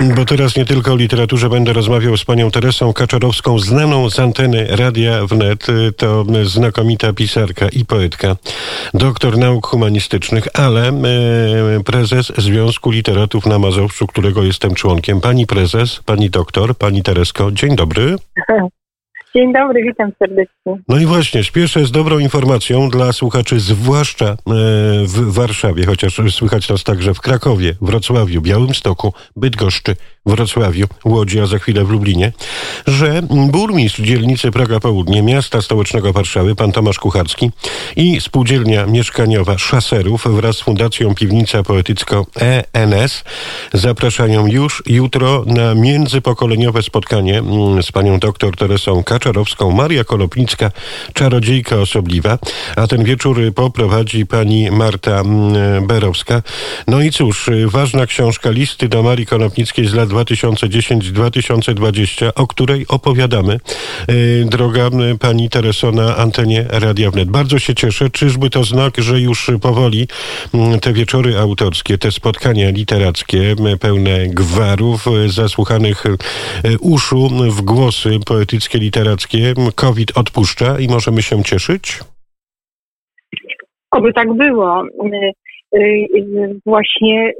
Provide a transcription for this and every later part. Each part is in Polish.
Bo teraz nie tylko o literaturze będę rozmawiał z panią Teresą Kaczorowską, znaną z anteny Radia Wnet. To znakomita pisarka i poetka, doktor nauk humanistycznych, ale e, prezes Związku Literatów na Mazowszu, którego jestem członkiem. Pani prezes, pani doktor, pani Teresko, dzień dobry. Dzień dobry, witam serdecznie. No i właśnie, spieszę z dobrą informacją dla słuchaczy, zwłaszcza e, w Warszawie, chociaż słychać nas także w Krakowie, Wrocławiu, Białymstoku, Bydgoszczy, Wrocławiu, Łodzi, a za chwilę w Lublinie, że burmistrz dzielnicy Praga Południe, miasta stołecznego Warszawy, pan Tomasz Kucharski i spółdzielnia mieszkaniowa Szaserów wraz z Fundacją Piwnica Poetycko ENS zapraszają już jutro na międzypokoleniowe spotkanie mm, z panią doktor Teresą Kaczarowską, Maria Kolopnicka, czarodziejka osobliwa, a ten wieczór poprowadzi pani Marta mm, Berowska. No i cóż, ważna książka listy do Marii Konopnickiej z lat 2010-2020, o której opowiadamy, y, droga pani Tereso na antenie Radia Wnet. Bardzo się cieszę. Czyżby to znak, że już powoli te wieczory autorskie, te spotkania literackie pełne gwarów, y, zasłuchanych uszu w głosy poetyckie, literackie, COVID odpuszcza i możemy się cieszyć? Oby tak było. Właśnie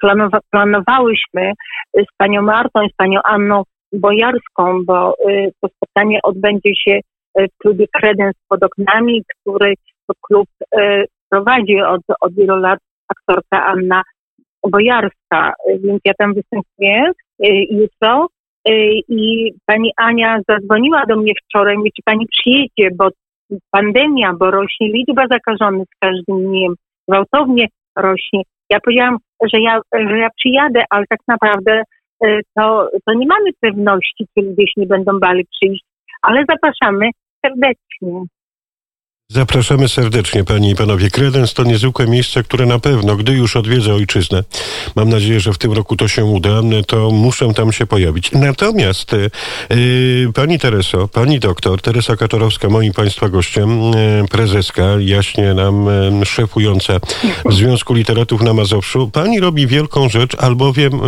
planowa planowałyśmy z panią Martą i z panią Anną Bojarską, bo y, to spotkanie odbędzie się w klubie Kredens pod oknami, który to klub prowadzi od, od wielu lat aktorka Anna Bojarska, więc ja tam występuję jutro. I pani Ania zadzwoniła do mnie wczoraj, mówi, czy pani przyjedzie, bo pandemia, bo rośnie liczba zakażonych z każdym dniem. Gwałtownie rośnie. Ja powiedziałam, że ja, że ja przyjadę, ale tak naprawdę e, to, to nie mamy pewności, się nie będą bali przyjść, ale zapraszamy serdecznie. Zapraszamy serdecznie, Panie i Panowie. Kredens to niezwykłe miejsce, które na pewno, gdy już odwiedzę ojczyznę, mam nadzieję, że w tym roku to się uda, to muszę tam się pojawić. Natomiast yy, Pani Tereso, Pani doktor, Teresa Kaczorowska, moim Państwa gościem, yy, prezeska, jaśnie nam yy, szefująca w Związku Literatów na Mazowszu. Pani robi wielką rzecz, albowiem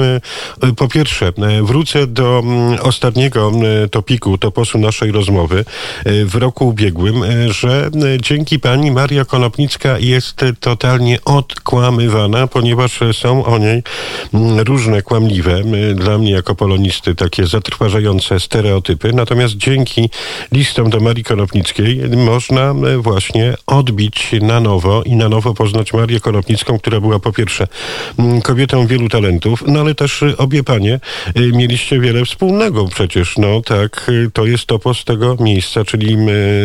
yy, po pierwsze, wrócę do ostatniego topiku, toposu naszej rozmowy w roku ubiegłym, że dzięki pani Maria Konopnicka jest totalnie odkłamywana, ponieważ są o niej mm, różne kłamliwe, dla mnie jako polonisty takie zatrważające stereotypy. Natomiast dzięki listom do Marii Konopnickiej można właśnie odbić na nowo i na nowo poznać Marię Konopnicką, która była po pierwsze kobietą wielu talentów, no ale też obie panie y, mieliście wiele wspólnego przecież. No tak, to jest topos tego miejsca, czyli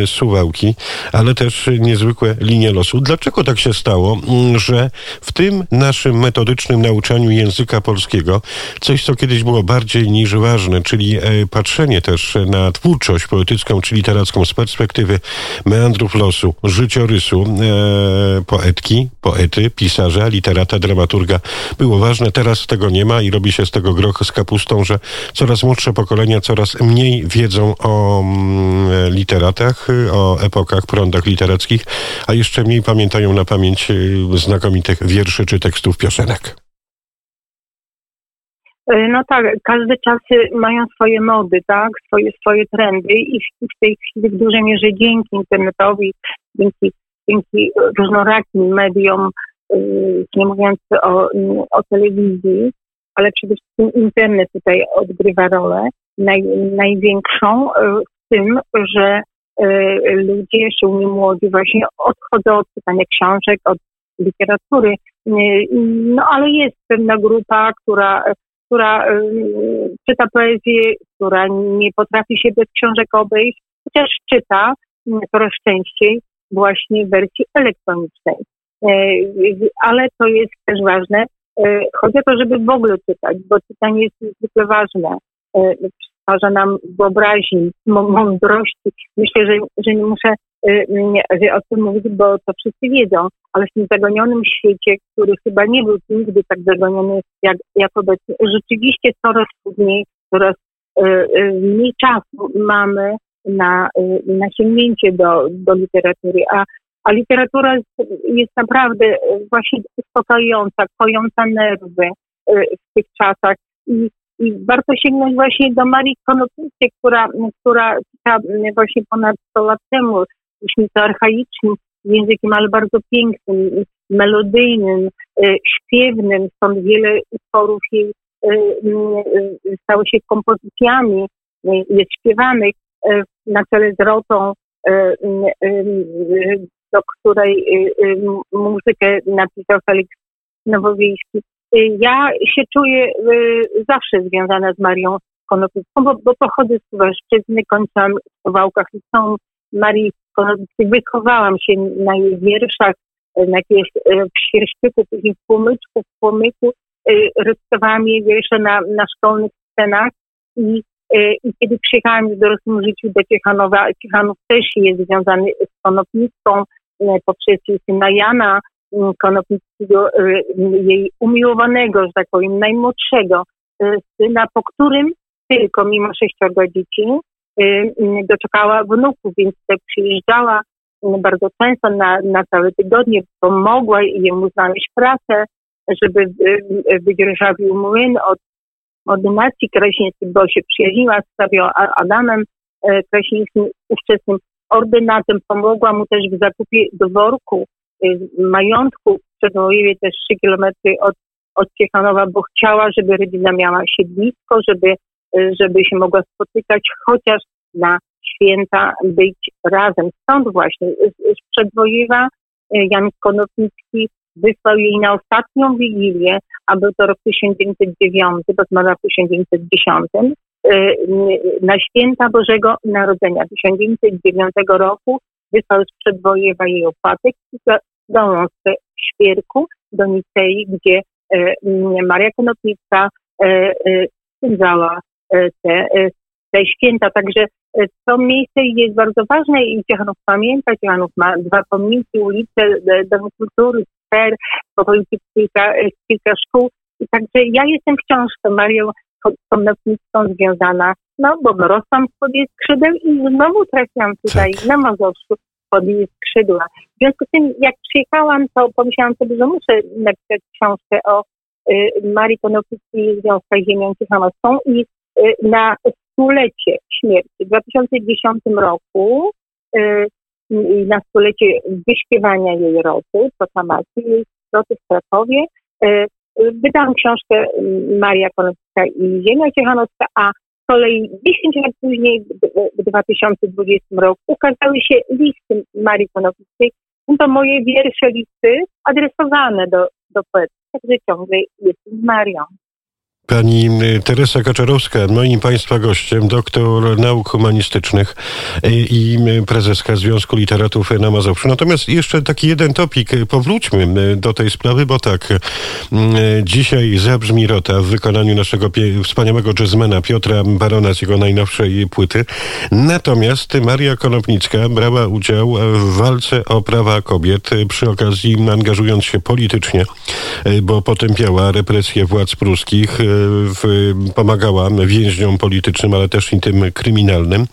Suwałki, ale też niezwykłe linie losu. Dlaczego tak się stało, mm, że w tym naszym metodycznym nauczaniu języka polskiego coś, co kiedyś było bardziej niż ważne, czyli e, patrzenie też na twórczość poetycką czy literacką z perspektywy meandrów losu, życiorysu e, poetki, poety, pisarza, literata, dramaturga było ważne. Teraz tego nie ma i robi się z tego groch z kapustą, że coraz młodsze pokolenia coraz mniej wiedzą o mm, literatach, o epokach, prądach literackich, a jeszcze mniej pamiętają na pamięć y, znakomitych wierszy czy tekstów piosenek. E, no tak, każde czasy mają swoje mody, tak, swoje, swoje trendy i w, w tej chwili w dużej mierze dzięki internetowi, dzięki, dzięki różnorakim mediom, yy, nie mówiąc o, o telewizji, ale przede wszystkim internet tutaj odgrywa rolę naj, największą e, w tym, że Y, ludzie, szczególnie młodzi, właśnie odchodzą od czytania książek, od literatury. Y, no ale jest pewna grupa, która, która y, czyta poezję, która nie potrafi się bez książek obejść, chociaż czyta coraz częściej właśnie w wersji elektronicznej. Ale to jest też ważne. Chodzi o to, żeby w ogóle czytać, bo czytanie jest niezwykle ważne stwarza nam wyobraźni, mądrości. Myślę, że, że nie muszę y, o tym mówić, bo to wszyscy wiedzą, ale w tym zagonionym świecie, który chyba nie był nigdy tak zagoniony jak, jak obecnie, rzeczywiście coraz trudniej, coraz y, y, mniej czasu mamy na, na sięgnięcie do, do literatury, a, a literatura jest, jest naprawdę właśnie uspokajająca, kojąca nerwy w tych czasach i I warto sięgnąć właśnie do Marii Konopnickiej, która, która właśnie ponad 100 lat temu, już archaicznym językiem, ale bardzo pięknym, melodyjnym, e, śpiewnym, stąd wiele utworów jej e, stało się kompozycjami, jest śpiewanych na czele z Rotą, do której muzykę napisał Felix Nowowiejski. Ja się czuję y, zawsze związana z Marią Konopnicką, bo, bo pochodzę z Suwalszczyzny, kończyłam w Wałkach liceum Marii Konopnickiej. Wychowałam się na jej wierszach, na jakieś y, w Świerszczyku, później w Płomyczku, w Płomyku. Y, recytowałam jej wiersze na, na szkolnych scenach i, i kiedy przyjechałam w dorosłym życiu do Ciechanowa, Ciechanów też jest związany z Konopnicką poprzez syna Jana, Konopnickiego, y, jej umiłowanego, że tak powiem, najmłodszego y, syna, po którym tylko mimo sześciorga dzieci y, doczekała wnuków, więc przyjeżdżała bardzo często na, na całe tygodnie, pomogła jemu znaleźć pracę, żeby wydzierżawił młyn od ordynacji Krasińskiej, bo się przyjaźniła z hrabio Adamem Krasińskim, ówczesnym ordynatem, pomogła mu też w zakupie dworku majątku w Przedwojewie, też 3 kilometry od, od Ciechanowa, bo chciała, żeby rodzina miała się blisko, żeby, żeby się mogła spotykać, chociaż na święta być razem. Stąd właśnie z, z Przedwojewa Jan Konopnicki wysłał jej na ostatnią wigilię, a był to rok 1909, bo zmarła w 1910, e, na święta Bożego Narodzenia 1909 roku wysłał z Przedwojewa jej opłatek Gałązce w Świerku do Nicei, gdzie e, Maria Konopnicka e, e, spędzała te, te święta. Także to miejsce jest bardzo ważne i Ciechanów pamięta. Ciechanów ma dwa pomniki, ulice, Dom Kultury, sfer, w okolicy kilka, kilka szkół. Także ja jestem wciąż z związana, no bo dorosłam spod jej skrzydeł i znowu trafiłam tutaj tak. na Mazowszu pod jej skrzydła. W związku z tym, jak przyjechałam, to pomyślałam sobie, że muszę napisać książkę o y, Marii Konopnickiej Związka z Ziemią Ciechanowską i y, na stulecie śmierci w 2010 roku y, na stulecie wyśpiewania jej roty, proklamacji jej roty w Krakowie, y, wydałam książkę Maria Konopnicka i Ziemia Ciechanowska, a kolei 10 lat później, w 2020 roku, ukazały się listy Marii Konopnickiej. Są to moje wiersze, listy adresowane do, do poetów, także ciągle jestem z Marią. Pani y, Teresa Kaczarowska, moim Państwa gościem, doktor nauk humanistycznych y, i y, prezeska Związku Literatów na Mazowszu. Natomiast jeszcze taki jeden topik. Powróćmy do tej sprawy, bo tak, dzisiaj zabrzmi Rota w wykonaniu naszego wspaniałego jazzmena Piotra Barona z jego najnowszej płyty. Natomiast Maria Konopnicka brała udział w walce o prawa kobiet, przy okazji angażując się politycznie, bo potępiała represje władz pruskich, w, pomagała więźniom politycznym, ale też i tym kryminalnym.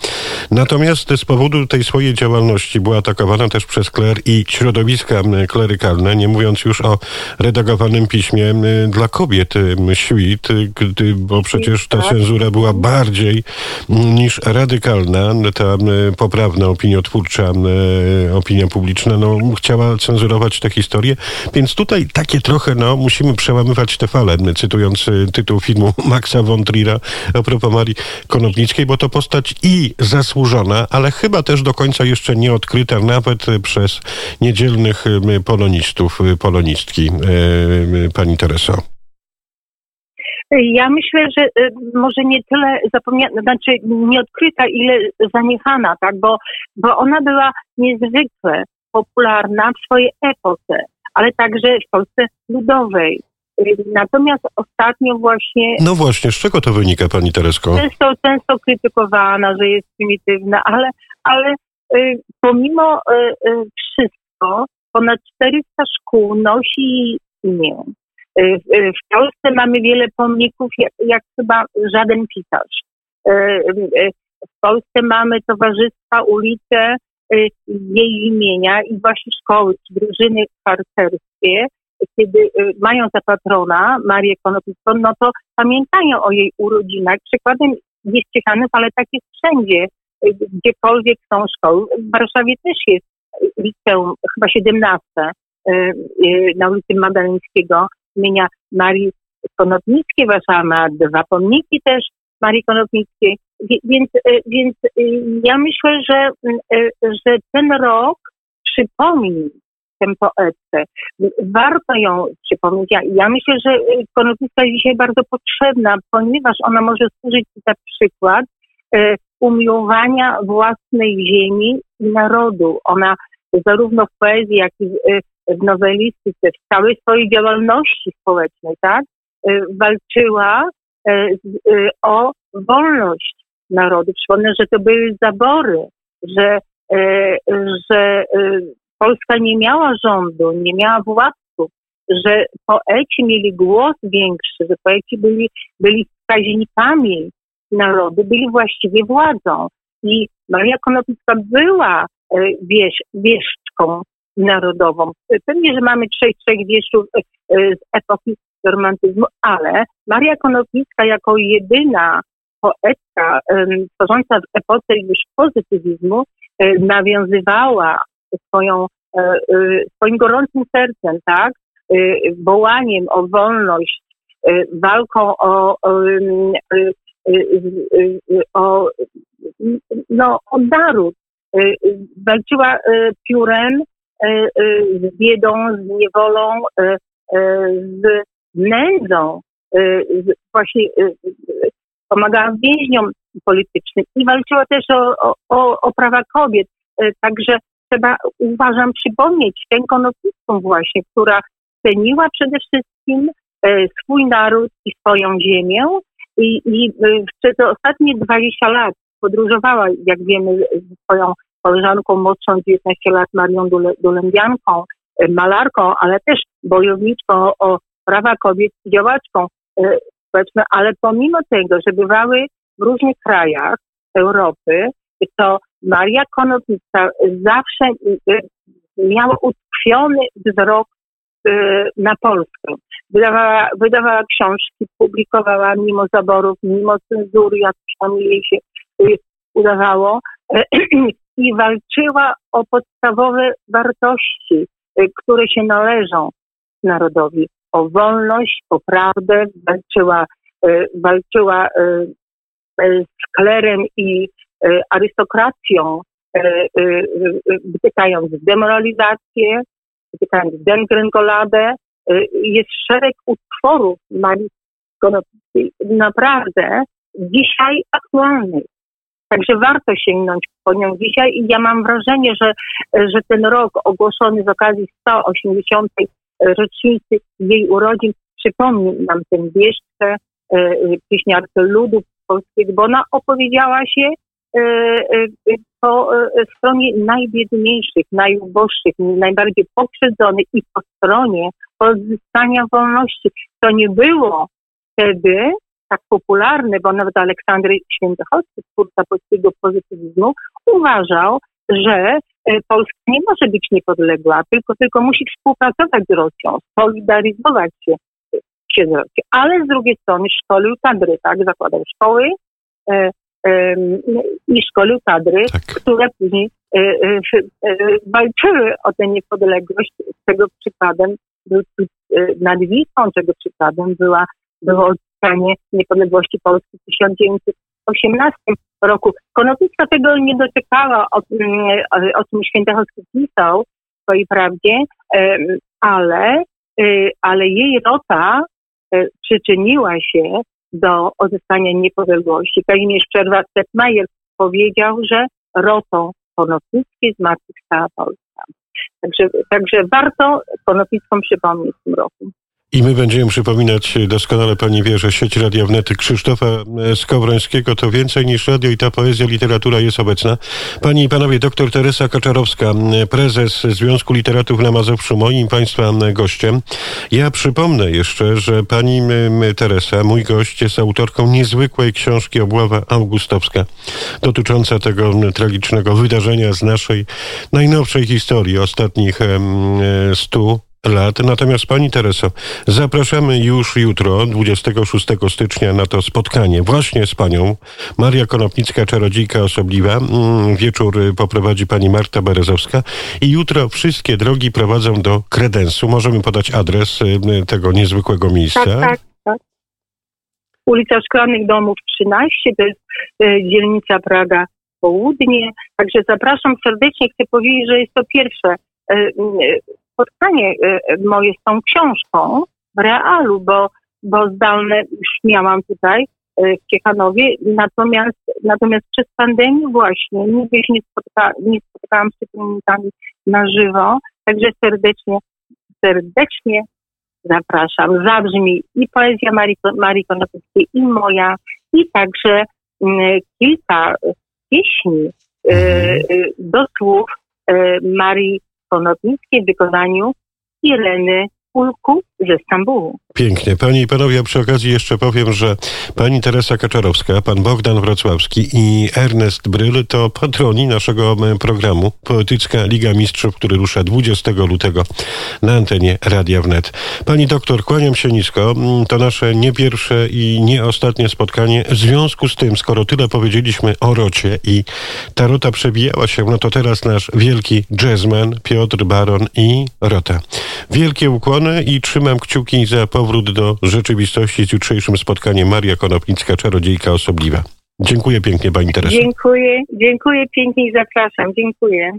Natomiast z powodu tej swojej działalności była atakowana też przez kler i środowiska klerykalne, nie mówiąc już o redagowanym piśmie dla kobiet świt, gdy, bo przecież ta tak. cenzura była bardziej niż radykalna, ta poprawna opiniotwórcza opinia publiczna, no, chciała cenzurować tę historię, więc tutaj takie trochę, no, musimy przełamywać te fale, cytując tytuł filmu Maxa von Trier'a a propos Marii Konopnickiej, bo to postać i zasłużona, ale chyba też do końca jeszcze nie odkryta nawet przez niedzielnych polonistów, polonistki. Pani Tereso. Ja myślę, że y, może nie tyle zapomniana, znaczy nieodkryta, ile zaniechana, tak, bo, bo ona była niezwykle popularna w swojej epoce, ale także w Polsce ludowej. Natomiast ostatnio właśnie... No właśnie, z czego to wynika Pani Teresko? Często, często krytykowana, że jest prymitywna, ale, ale y, pomimo y, y, wszystko ponad 400 szkół nosi imię. W Polsce mamy wiele pomników, jak, jak chyba żaden pisarz. W Polsce mamy towarzystwa, ulice jej imienia i właśnie szkoły, czy drużyny harcerskie, kiedy y, mają za patrona Marię Konopnicką, no to pamiętają o jej urodzinach. Przykładem jest Ciechanów, ale tak jest wszędzie, y, gdziekolwiek są szkoły. W Warszawie też jest liceum, chyba 17 na ulicy Magdaleńskiego imienia Marii Konopnickiej. Warszawa ma dwa pomniki też Marii Konopnickiej. Więc, więc ja myślę, że, że ten rok przypomni tę poetkę. Warto ją przypomnieć. Ja, ja myślę, że Konopnicka jest dzisiaj bardzo potrzebna, ponieważ ona może służyć za przykład e, umiłowania własnej ziemi i narodu. Ona zarówno w poezji, jak i w nowelistyce, w całej swojej działalności społecznej, tak, e, walczyła e, o wolność narodu. Przypomnę, że to były zabory, że, że Polska nie miała rządu, nie miała władców, że poeci mieli głos większy, że poeci byli, byli wskaźnikami narodu, byli właściwie władzą. I Maria Konopnicka była e, wiesz, wieszczką narodową. Pewnie, że mamy trzech, trzech wieszczów e, z epoki romantyzmu, ale Maria Konopnicka jako jedyna poetka tworząca w epoce już pozytywizmu e, nawiązywała swoją, e, e, swoim gorącym sercem, tak, e, wołaniem o wolność, walką o, o, no, o naród. Walczyła piórem z biedą, z niewolą, z nędzą, właśnie pomagała więźniom politycznym i walczyła też o, o, o prawa kobiet. Także trzeba, uważam, przypomnieć tę konopnicką właśnie, która ceniła przede wszystkim e, swój naród i swoją ziemię. I, i e, przez ostatnie 20 lat podróżowała, jak wiemy, ze swoją koleżanką młodszą 19 lat Marią Dulębianką, e, malarką, ale też bojowniczką o prawa kobiet i działaczką społeczną, ale pomimo tego, że bywały w różnych krajach Europy, to Maria Konopnicka zawsze y, miała utkwiony wzrok y, na Polskę. Wydawała, wydawała książki, publikowała mimo zaborów, mimo cenzury, jak tam jej się y, udawało i walczyła o podstawowe wartości, które się należą narodowi. O wolność, o prawdę, walczyła, walczyła z klerem i arystokracją, e, e, wytykając demoralizację, wytykając dendrengoladę. Jest szereg utworów Marii naprawdę dzisiaj aktualnych. Także warto sięgnąć po nią dzisiaj i ja mam wrażenie, że, że ten rok ogłoszony z okazji 180. rocznicy jej urodzin przypomni nam tę wieszczkę, pieśniarkę ludu polskiego, bo ona opowiedziała się E, e, po e, stronie najbiedniejszych, najuboższych, najbardziej pokrzywdzonych i po stronie odzyskania wolności. To nie było wtedy tak popularne, bo nawet Aleksandry Świętochowski, twórca polskiego pozytywizmu, uważał, że Polska nie może być niepodległa, tylko, tylko musi współpracować z Rosją, solidaryzować się, się z Rosją. Ale z drugiej strony szkolił kadry, tak, zakładał szkoły, i szkolił kadry, tak. które później e, e, e, walczyły o tę niepodległość. Czego przykładem był nad Wisłą, czego przykładem była, było odzyskanie niepodległości Polski w 1918 roku. Konopnicka tego nie doczekała, o, o czym Świętochowski pisał w swojej prawdzie, ale, ale jej rota przyczyniła się do odzyskania niepodległości. Kazimierz Przerwa-Stepmajer powiedział, że rotą Konopnickiej zmartwychwstała Polska. Także, także warto Konopnicką przypomnieć w tym roku. I my będziemy przypominać doskonale pani wie, że sieć Radia Wnet Krzysztofa Skowrońskiego to więcej niż radio i ta poezja, literatura jest obecna. Pani i panowie, doktor Teresa Kaczarowska, prezes Związku Literatów na Mazowszu, moim państwa gościem. Ja przypomnę jeszcze, że pani Teresa, mój gość, jest autorką niezwykłej książki Obława Augustowska, dotycząca tego tragicznego wydarzenia z naszej najnowszej historii ostatnich stu lat. Natomiast pani Tereso, zapraszamy już jutro, 26 stycznia, na to spotkanie właśnie z panią. Maria Konopnicka, czarodziejka osobliwa. Mm, Wieczór poprowadzi pani Marta Berezowska i jutro wszystkie drogi prowadzą do kredensu. Możemy podać adres y, tego niezwykłego miejsca. Tak, tak, tak. Ulica Szklanych Domów 13, to jest e, dzielnica Praga Południe. Także zapraszam serdecznie. Chcę powiedzieć, że jest to pierwsze m, e, spotkanie e, moje z tą książką w realu, bo, bo zdalne już miałam tutaj e, w Ciechanowie, natomiast, natomiast przez pandemię właśnie nigdy się nie, spotka, nie spotkałam z czytelnikami na żywo, także serdecznie, serdecznie zapraszam. Zabrzmi i poezja Marii, Marii i moja, i także mm, kilka pieśni e, do słów Marii W wykonaniu Ireny Ulku ze Stambułu. Pięknie. Panie i panowie, przy okazji jeszcze powiem, że pani Teresa Kaczorowska, pan Bogdan Wrocławski i Ernest Bryl to patroni naszego programu Poetycka Liga Mistrzów, który rusza 20 lutego na antenie Radia Wnet. Pani doktor, kłaniam się nisko. Mm, To nasze nie pierwsze i nie ostatnie spotkanie. W związku z tym, skoro tyle powiedzieliśmy o rocie i ta rota przebijała się, no to teraz nasz wielki jazzman Piotr Baron i rota. Wielkie ukłony i trzymam kciuki za powrót do rzeczywistości z jutrzejszym spotkaniem Maria Konopnicka, czarodziejka osobliwa. Dziękuję pięknie Pani Tereso. Dziękuję, dziękuję pięknie i zapraszam. Dziękuję.